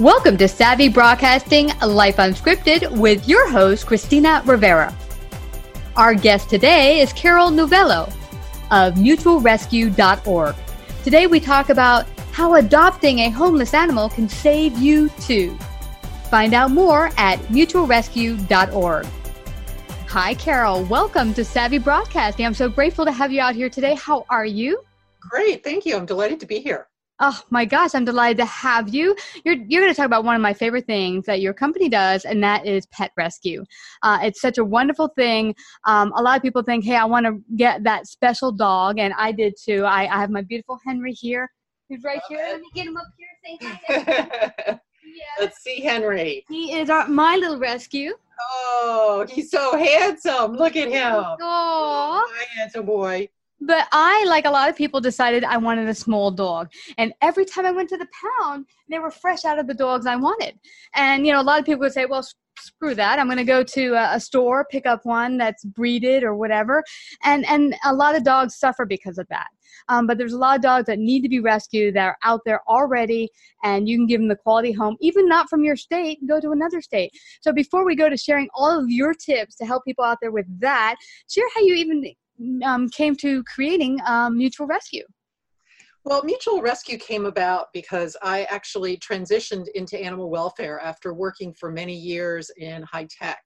Welcome to Savvy Broadcasting Life Unscripted with your host, Christina Rivera. Our guest today is Carol Novello of mutualrescue.org. Today we talk about how adopting a homeless animal can save you too. Find out more at mutualrescue.org. Hi, Carol. Welcome to Savvy Broadcasting. I'm so grateful to have you out here today. How are you? Great. Thank you. I'm delighted to be here. Oh my gosh, I'm delighted to have you. You're, you're going to talk about one of my favorite things that your company does, and that is pet rescue. Uh, it's such a wonderful thing. Um, a lot of people think, hey, I want to get that special dog, and I did too. I, I have my beautiful Henry here. He's right here. Let me get him up here. Say hi. yes. Let's see Henry. He is our, my little rescue. Oh, he's so handsome. Look at him. Oh, my handsome boy. But I, like a lot of people, decided I wanted a small dog. And every time I went to the pound, they were fresh out of the dogs I wanted. And, you know, a lot of people would say, well, screw that. I'm going to go to a, store, pick up one that's breeded or whatever. And, and a lot of dogs suffer because of that. Um, but there's a lot of dogs that need to be rescued that are out there already, and you can give them the quality home, even not from your state, go to another state. So before we go to sharing all of your tips to help people out there with that, share how you even um, came to creating um, Mutual Rescue? Well, Mutual Rescue came about because I actually transitioned into animal welfare after working for many years in high tech.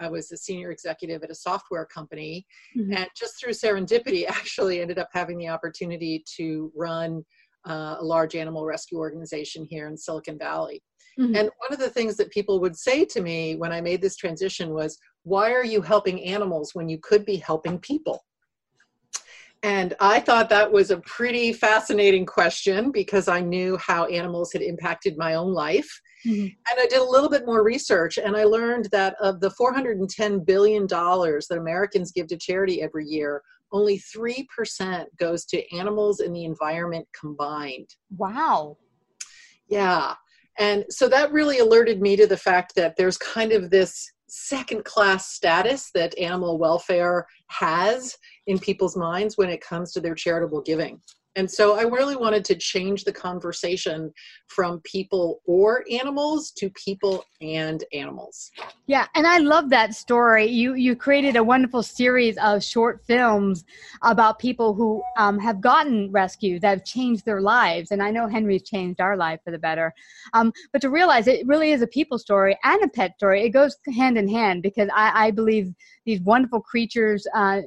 I was a senior executive at a software company, mm-hmm. and just through serendipity, actually ended up having the opportunity to run uh, a large animal rescue organization here in Silicon Valley. Mm-hmm. And one of the things that people would say to me when I made this transition was, Why are you helping animals when you could be helping people? And I thought that was a pretty fascinating question because I knew how animals had impacted my own life. Mm-hmm. And I did a little bit more research and I learned that of the $410 billion that Americans give to charity every year, only 3% goes to animals and the environment combined. Wow. Yeah. And so that really alerted me to the fact that there's kind of this second class status that animal welfare has in people's minds when it comes to their charitable giving. And so I really wanted to change the conversation from people or animals to people and animals. Yeah, and I love that story. You you created a wonderful series of short films about people who um, have gotten rescued that have changed their lives. And I know Henry's changed our life for the better. Um, but to realize it really is a people story and a pet story, it goes hand in hand because I, I believe these wonderful creatures, uh,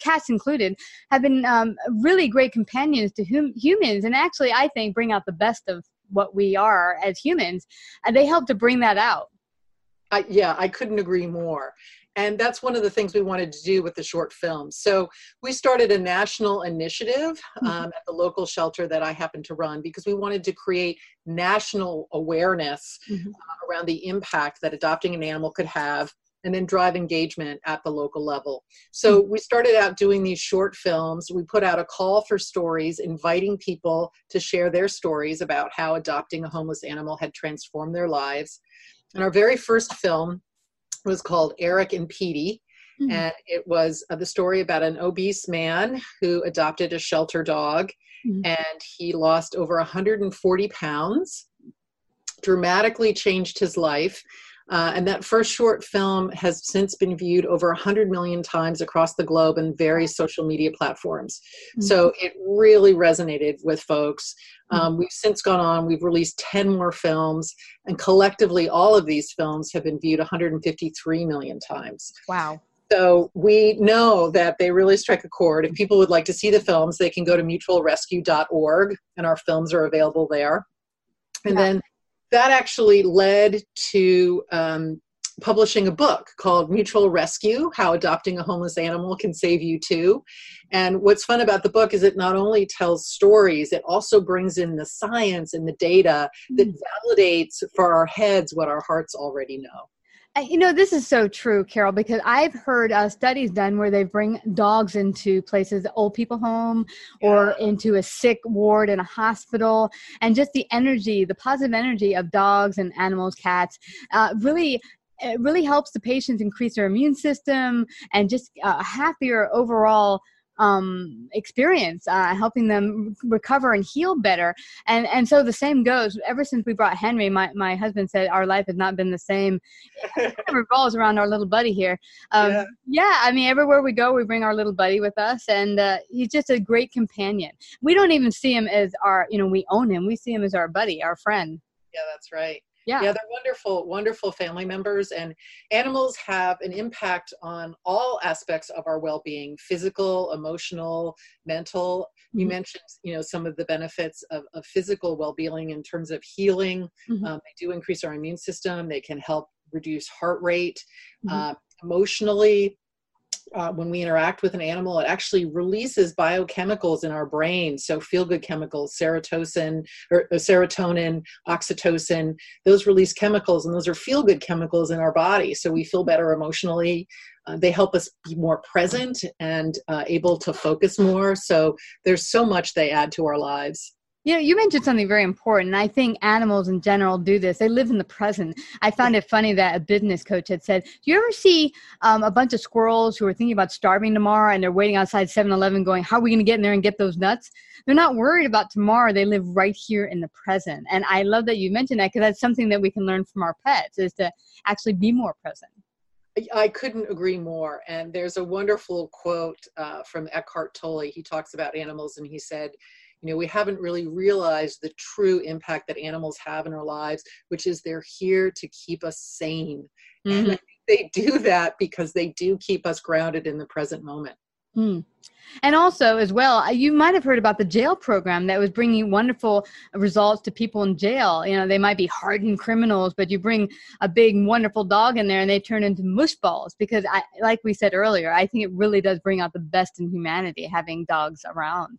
cats included, have been um, really great companions to hum- humans, and actually, I think bring out the best of what we are as humans, and they help to bring that out. I, yeah, I couldn't agree more. And that's one of the things we wanted to do with the short films. So we started a national initiative mm-hmm. um, at the local shelter that I happen to run because we wanted to create national awareness mm-hmm. uh, around the impact that adopting an animal could have and then drive engagement at the local level. So hmm. we started out doing these short films. We put out a call for stories, inviting people to share their stories about how adopting a homeless animal had transformed their lives. And our very first film was called Eric and Peety. Mm-hmm. And it was uh, the story about an obese man who adopted a shelter dog mm-hmm. and he lost over 140 pounds, dramatically changed his life. Uh, and that first short film has since been viewed over 100 million times across the globe in various social media platforms. Mm-hmm. So it really resonated with folks. Mm-hmm. Um, we've since gone on, we've released 10 more films, and collectively, all of these films have been viewed 153 million times. Wow. So we know that they really strike a chord. If people would like to see the films, they can go to mutualrescue.org, and our films are available there. And yeah. then that actually led to um, publishing a book called Mutual Rescue How Adopting a Homeless Animal Can Save You Too. And what's fun about the book is it not only tells stories, it also brings in the science and the data that mm. validates for our heads what our hearts already know. You know, this is so true, Carol, because I've heard uh, studies done where they bring dogs into places, old people home, or yeah. into a sick ward in a hospital, and just the energy, the positive energy of dogs and animals, cats, uh, really it really helps the patients increase their immune system and just a happier overall um, experience, uh, helping them recover and heal better. And and so the same goes. Ever since we brought Henry, my, my husband said our life has not been the same. it revolves around our little buddy here. Um, yeah. yeah. I mean, everywhere we go, we bring our little buddy with us, and uh, he's just a great companion. We don't even see him as our, you know, we own him. We see him as our buddy, our friend. Yeah, that's right yeah. yeah they're wonderful wonderful family members and animals have an impact on all aspects of our well-being physical emotional mental mm-hmm. you mentioned you know some of the benefits of, of physical well-being in terms of healing mm-hmm. um, they do increase our immune system they can help reduce heart rate mm-hmm. uh, emotionally uh, when we interact with an animal, it actually releases biochemicals in our brain. So feel good chemicals, serotonin, or, or serotonin, oxytocin, those release chemicals, and those are feel good chemicals in our body. So we feel better emotionally. Uh, they help us be more present and uh, able to focus more. So there's so much they add to our lives. You know, you mentioned something very important. And I think animals in general do this. They live in the present. I found it funny that a business coach had said, Do you ever see um, a bunch of squirrels who are thinking about starving tomorrow and they're waiting outside 7 Eleven going, How are we going to get in there and get those nuts? They're not worried about tomorrow. They live right here in the present. And I love that you mentioned that because that's something that we can learn from our pets is to actually be more present. I couldn't agree more. And there's a wonderful quote uh, from Eckhart Tolle. He talks about animals and he said, you know we haven't really realized the true impact that animals have in our lives which is they're here to keep us sane mm-hmm. and they do that because they do keep us grounded in the present moment Hmm. And also, as well, uh, you might have heard about the jail program that was bringing wonderful results to people in jail. You know, they might be hardened criminals, but you bring a big, wonderful dog in there and they turn into mush balls. Because, I, like we said earlier, I think it really does bring out the best in humanity having dogs around.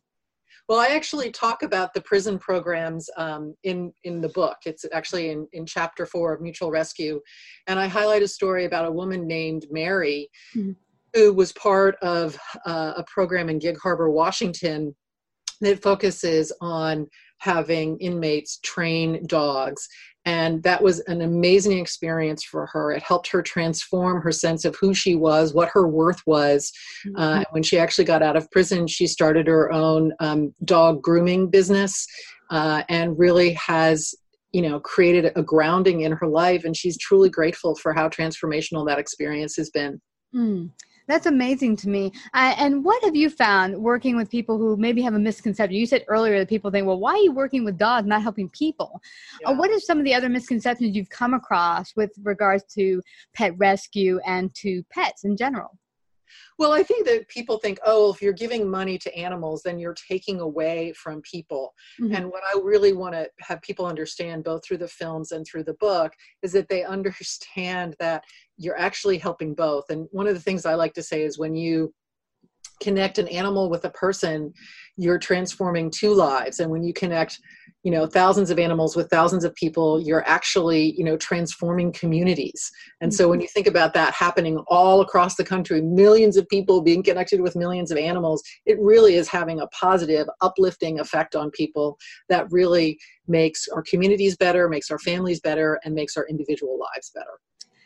Well, I actually talk about the prison programs um, in in the book. It's actually in, in chapter four of Mutual Rescue, and I highlight a story about a woman named Mary, mm-hmm. who was part of uh, a program in Gig Harbor, Washington, that focuses on having inmates train dogs. And that was an amazing experience for her. It helped her transform her sense of who she was what her worth was. Mm-hmm. uh, when she actually got out of prison she started her own um, dog grooming business uh, and really has you know created a grounding in her life. And she's truly grateful for how transformational that experience has been. Mm. That's amazing to me. Uh, and what have you found working with people who maybe have a misconception? You said earlier that people think, well, why are you working with dogs, not helping people? Yeah. Uh, what are some of the other misconceptions you've come across with regards to pet rescue and to pets in general? Well, I think that people think, oh, if you're giving money to animals, then you're taking away from people. Mm-hmm. And what I really want to have people understand, both through the films and through the book, is that they understand that you're actually helping both. And one of the things I like to say is when you connect an animal with a person, you're transforming two lives. And when you connect you know thousands of animals with thousands of people you're actually you know transforming communities and so when mm-hmm. you think about that happening all across the country millions of people being connected with millions of animals it really is having a positive uplifting effect on people that really makes our communities better makes our families better and makes our individual lives better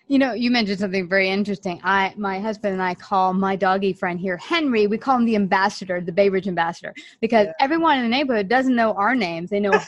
you know, you mentioned something very interesting. I, my husband and I call my doggy friend here Henry. We call him the ambassador, the Bay Ridge ambassador, because yeah. everyone in the neighborhood doesn't know our names. They know.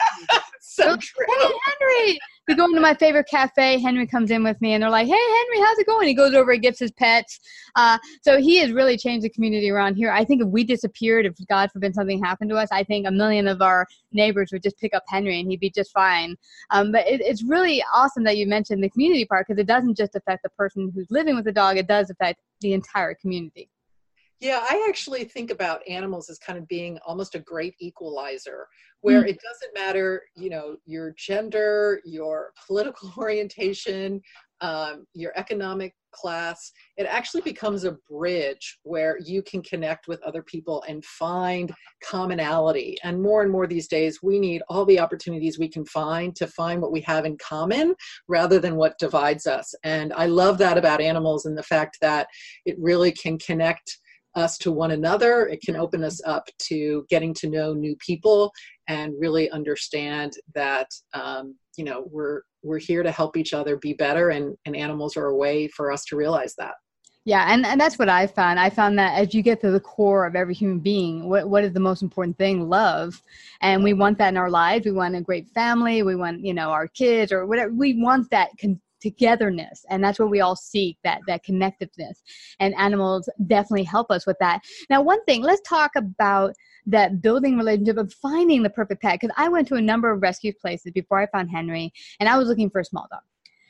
so true. Hey, Henry we go into my favorite cafe. Henry comes in with me, and they're like, "Hey, Henry, how's it going?" He goes over and gets his pets. Uh, so he has really changed the community around here. I think if we disappeared, if God forbid something happened to us, I think a million of our neighbors would just pick up Henry, and he'd be just fine. Um, but it, it's really awesome that you mentioned the community part because it doesn't just affect the person who's living with the dog; it does affect the entire community. Yeah, I actually think about animals as kind of being almost a great equalizer where mm. it doesn't matter, you know, your gender, your political orientation, um, your economic class. It actually becomes a bridge where you can connect with other people and find commonality. And more and more these days, we need all the opportunities we can find to find what we have in common rather than what divides us. And I love that about animals and the fact that it really can connect us to one another. It can open us up to getting to know new people and really understand that um, you know we're we're here to help each other be better, and, and animals are a way for us to realize that. Yeah, and, and that's what I found. I found that as you get to the core of every human being, what, what is the most important thing? Love. And we want that in our lives. We want a great family. We want, you know, our kids or whatever. We want that con- togetherness. And that's what we all seek, that, that connectiveness. And animals definitely help us with that. Now, one thing, let's talk about that building relationship of finding the perfect pet. Because I went to a number of rescue places before I found Henry, and I was looking for a small dog.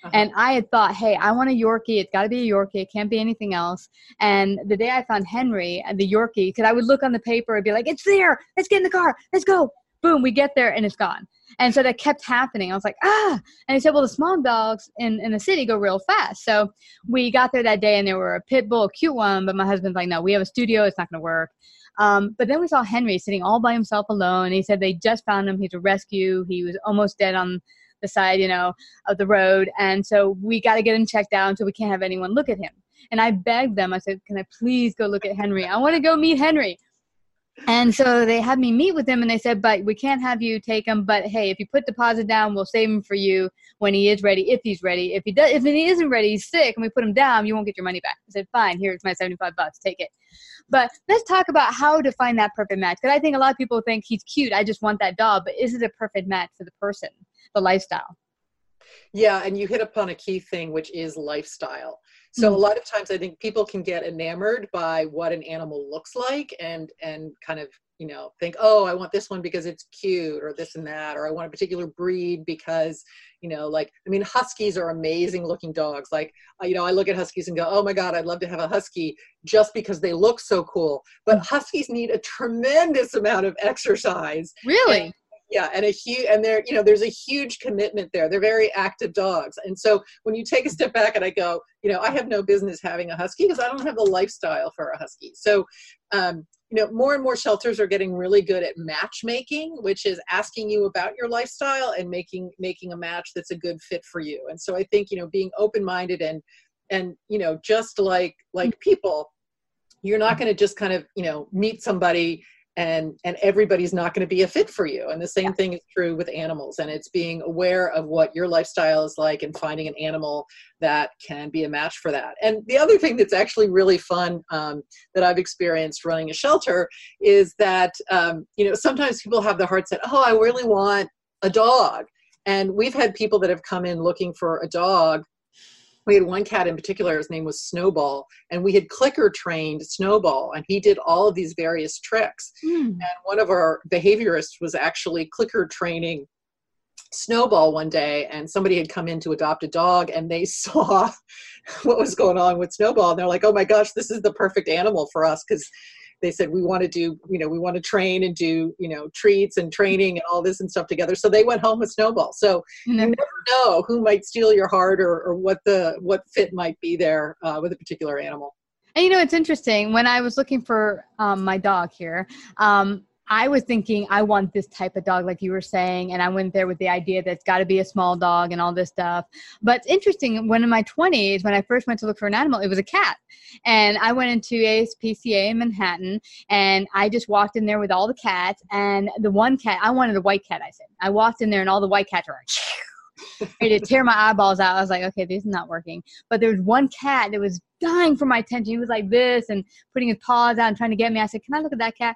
Uh-huh. And I had thought, hey, I want a Yorkie. It's got to be a Yorkie. It can't be anything else. And the day I found Henry and the Yorkie, because I would look on the paper and be like, it's there. Let's get in the car. Let's go. Boom, we get there and it's gone. And so that kept happening. I was like, ah. And he said, well, the small dogs in, in the city go real fast. So we got there that day and there were a pit bull, a cute one. But my husband's like, no, we have a studio. It's not going to work. Um, but then we saw Henry sitting all by himself alone. He said they just found him. He's a rescue. He was almost dead on the side, you know, of the road. And so we got to get him checked out so we can't have anyone look at him. And I begged them, I said, Can I please go look at Henry? I want to go meet Henry. And so they had me meet with him and they said, But we can't have you take him. But hey, if you put deposit down, we'll save him for you when he is ready, if he's ready. If he does if he isn't ready, he's sick, and we put him down, you won't get your money back. I said, Fine, here's my seventy five bucks, take it. But let's talk about how to find that perfect match. Because I think a lot of people think he's cute. I just want that dog. But is it a perfect match for the person, the lifestyle? Yeah, and you hit upon a key thing, which is lifestyle. So mm-hmm. a lot of times, I think people can get enamored by what an animal looks like, and and kind of you know think, oh, I want this one because it's cute, or this and that, or I want a particular breed because you know, like I mean, huskies are amazing looking dogs. Like you know, I look at huskies and go, oh my god, I'd love to have a husky just because they look so cool. But mm. huskies need a tremendous amount of exercise. Really. Yeah and a huge and there you know there's a huge commitment there. They're very active dogs. And so when you take a step back and i go you know i have no business having a husky because i don't have the lifestyle for a husky. So um, you know more and more shelters are getting really good at matchmaking which is asking you about your lifestyle and making making a match that's a good fit for you. And so i think you know being open minded and and you know just like like people you're not going to just kind of you know meet somebody and and everybody's not going to be a fit for you. And the same yeah. thing is true with animals and it's being aware of what your lifestyle is like and finding an animal that can be a match for that. And the other thing that's actually really fun um, that i've experienced running a shelter is that um, you know sometimes people have the heart set oh i really want a dog. And we've had people that have come in looking for a dog we had one cat in particular his name was snowball and we had clicker trained snowball and he did all of these various tricks mm. and one of our behaviorists was actually clicker training snowball one day and somebody had come in to adopt a dog and they saw what was going on with snowball and they're like oh my gosh this is the perfect animal for us because they said we want to do you know we want to train and do you know treats and training and all this and stuff together. So they went home with snowball. So you never know who might steal your heart or, or what the what fit might be there uh, with a particular animal. And you know it's interesting when i was looking for um, my dog here um, I was thinking I want this type of dog, like you were saying, and I went there with the idea that it's got to be a small dog and all this stuff. But it's interesting. When in my twenties, when I first went to look for an animal, it was a cat, and I went into ASPCA in Manhattan, and I just walked in there with all the cats, and the one cat I wanted a white cat. I said I walked in there, and all the white cats were like. ready to tear my eyeballs out. I was like, okay, this is not working. But there was one cat that was dying for my attention. He was like this and putting his paws out and trying to get me. I said, can I look at that cat?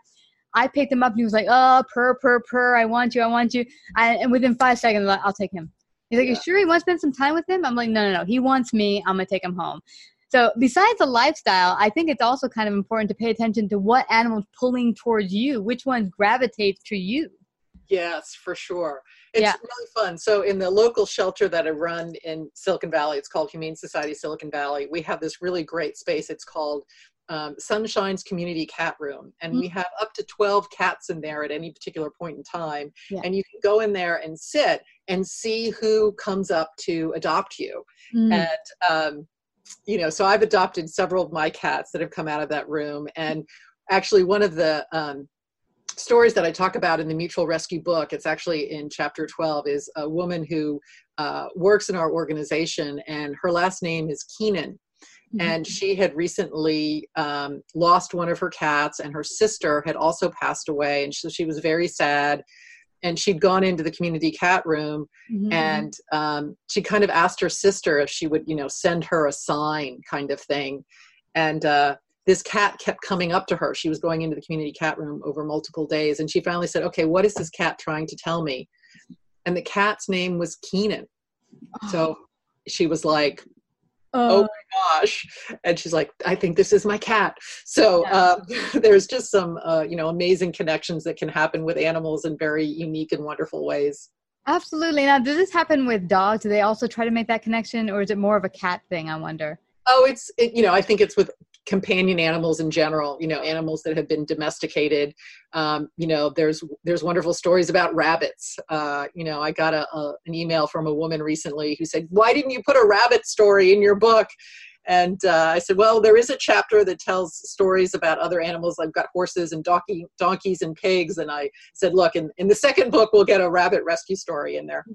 I picked him up and he was like, oh, purr, purr, purr. I want you. I want you. I, and within five seconds, like, I'll take him. He's like, yeah. you sure you want to spend some time with him? I'm like, no, no, no. He wants me. I'm going to take him home. So besides the lifestyle, I think it's also kind of important to pay attention to what animal's pulling towards you, which ones gravitate to you. Yes, for sure. It's yeah. really fun. So in the local shelter that I run in Silicon Valley, it's called Humane Society Silicon Valley. We have this really great space. It's called um, Sunshine's community cat room, and mm-hmm. we have up to 12 cats in there at any particular point in time. Yeah. And you can go in there and sit and see who comes up to adopt you. Mm-hmm. And, um, you know, so I've adopted several of my cats that have come out of that room. And actually, one of the um, stories that I talk about in the Mutual Rescue book, it's actually in chapter 12, is a woman who uh, works in our organization, and her last name is Keenan Mm-hmm. and she had recently um, lost one of her cats and her sister had also passed away and so she was very sad and she'd gone into the community cat room mm-hmm. and um, she kind of asked her sister if she would you know send her a sign kind of thing and uh, this cat kept coming up to her. She was going into the community cat room over multiple days, and she finally said, "Okay, what is this cat trying to tell me?" And the cat's name was Keenan. So she was like, oh my gosh. And she's like i think this is my cat. So uh, there's just some uh, you know amazing connections that can happen with animals in very unique and wonderful ways. Absolutely. Now does this happen with dogs? Do they also try to make that connection or is it more of a cat thing i wonder? Oh it's it, you know i think it's with companion animals in general you know animals that have been domesticated. Um, you know there's there's wonderful stories about rabbits. Uh, you know i got a, a, an email from a woman recently who said why didn't you put a rabbit story in your book? And uh, i said well there is a chapter that tells stories about other animals. I've got horses and donkey, donkeys and pigs. And i said look in, in the second book we'll get a rabbit rescue story in there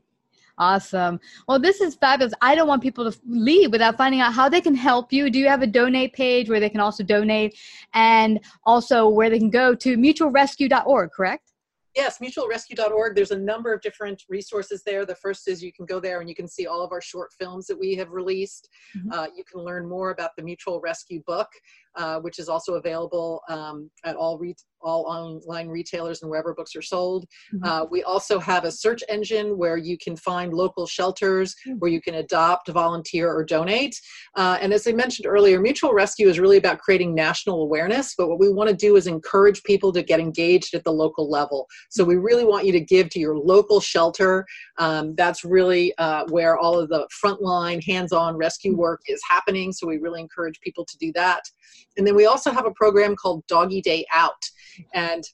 Awesome. Well, this is fabulous. I don't want people to leave without finding out how they can help you. Do you have a donate page where they can also donate and also where they can go to mutualrescue.org, correct? Yes, mutualrescue.org. There's a number of different resources there. The first is you can go there and you can see all of our short films that we have released. Mm-hmm. Uh, you can learn more about the Mutual Rescue book, uh, which is also available um, at all all online retailers and wherever books are sold. Mm-hmm. Uh, we also have a search engine where you can find local shelters mm-hmm. where you can adopt, volunteer, or donate. Uh, and as I mentioned earlier, Mutual Rescue is really about creating national awareness, but what we want to do is encourage people to get engaged at the local level. So we really want you to give to your local shelter. Um, that's really uh, where all of the frontline, hands on rescue mm-hmm. work is happening. So we really encourage people to do that. And then we also have a program called Doggy Day Out. And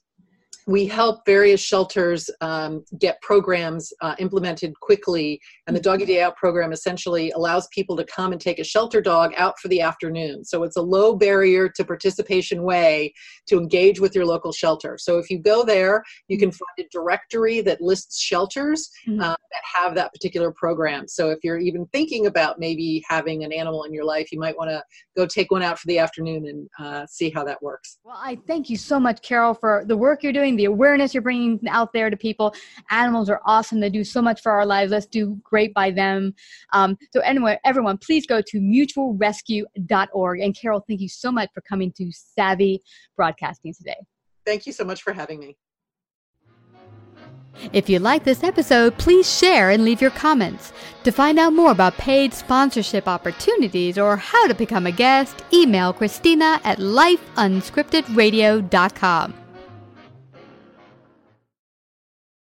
we help various shelters um, get programs uh, implemented quickly and the mm-hmm. doggy day out program essentially allows people to come and take a shelter dog out for the afternoon so it's a low barrier to participation way to engage with your local shelter so if you go there you can mm-hmm. find a directory that lists shelters mm-hmm. uh, that have that particular program so if you're even thinking about maybe having an animal in your life you might want to go take one out for the afternoon and uh, see how that works well i thank you so much carol for the work you're doing the awareness you're bringing out there to people. Animals are awesome. They do so much for our lives. Let's do great by them. Um, so anyway, everyone, please go to mutualrescue.org. And Carol, thank you so much for coming to Savvy Broadcasting today. Thank you so much for having me. If you like this episode, please share and leave your comments. To find out more about paid sponsorship opportunities or how to become a guest, email Christina at lifeunscriptedradio.com.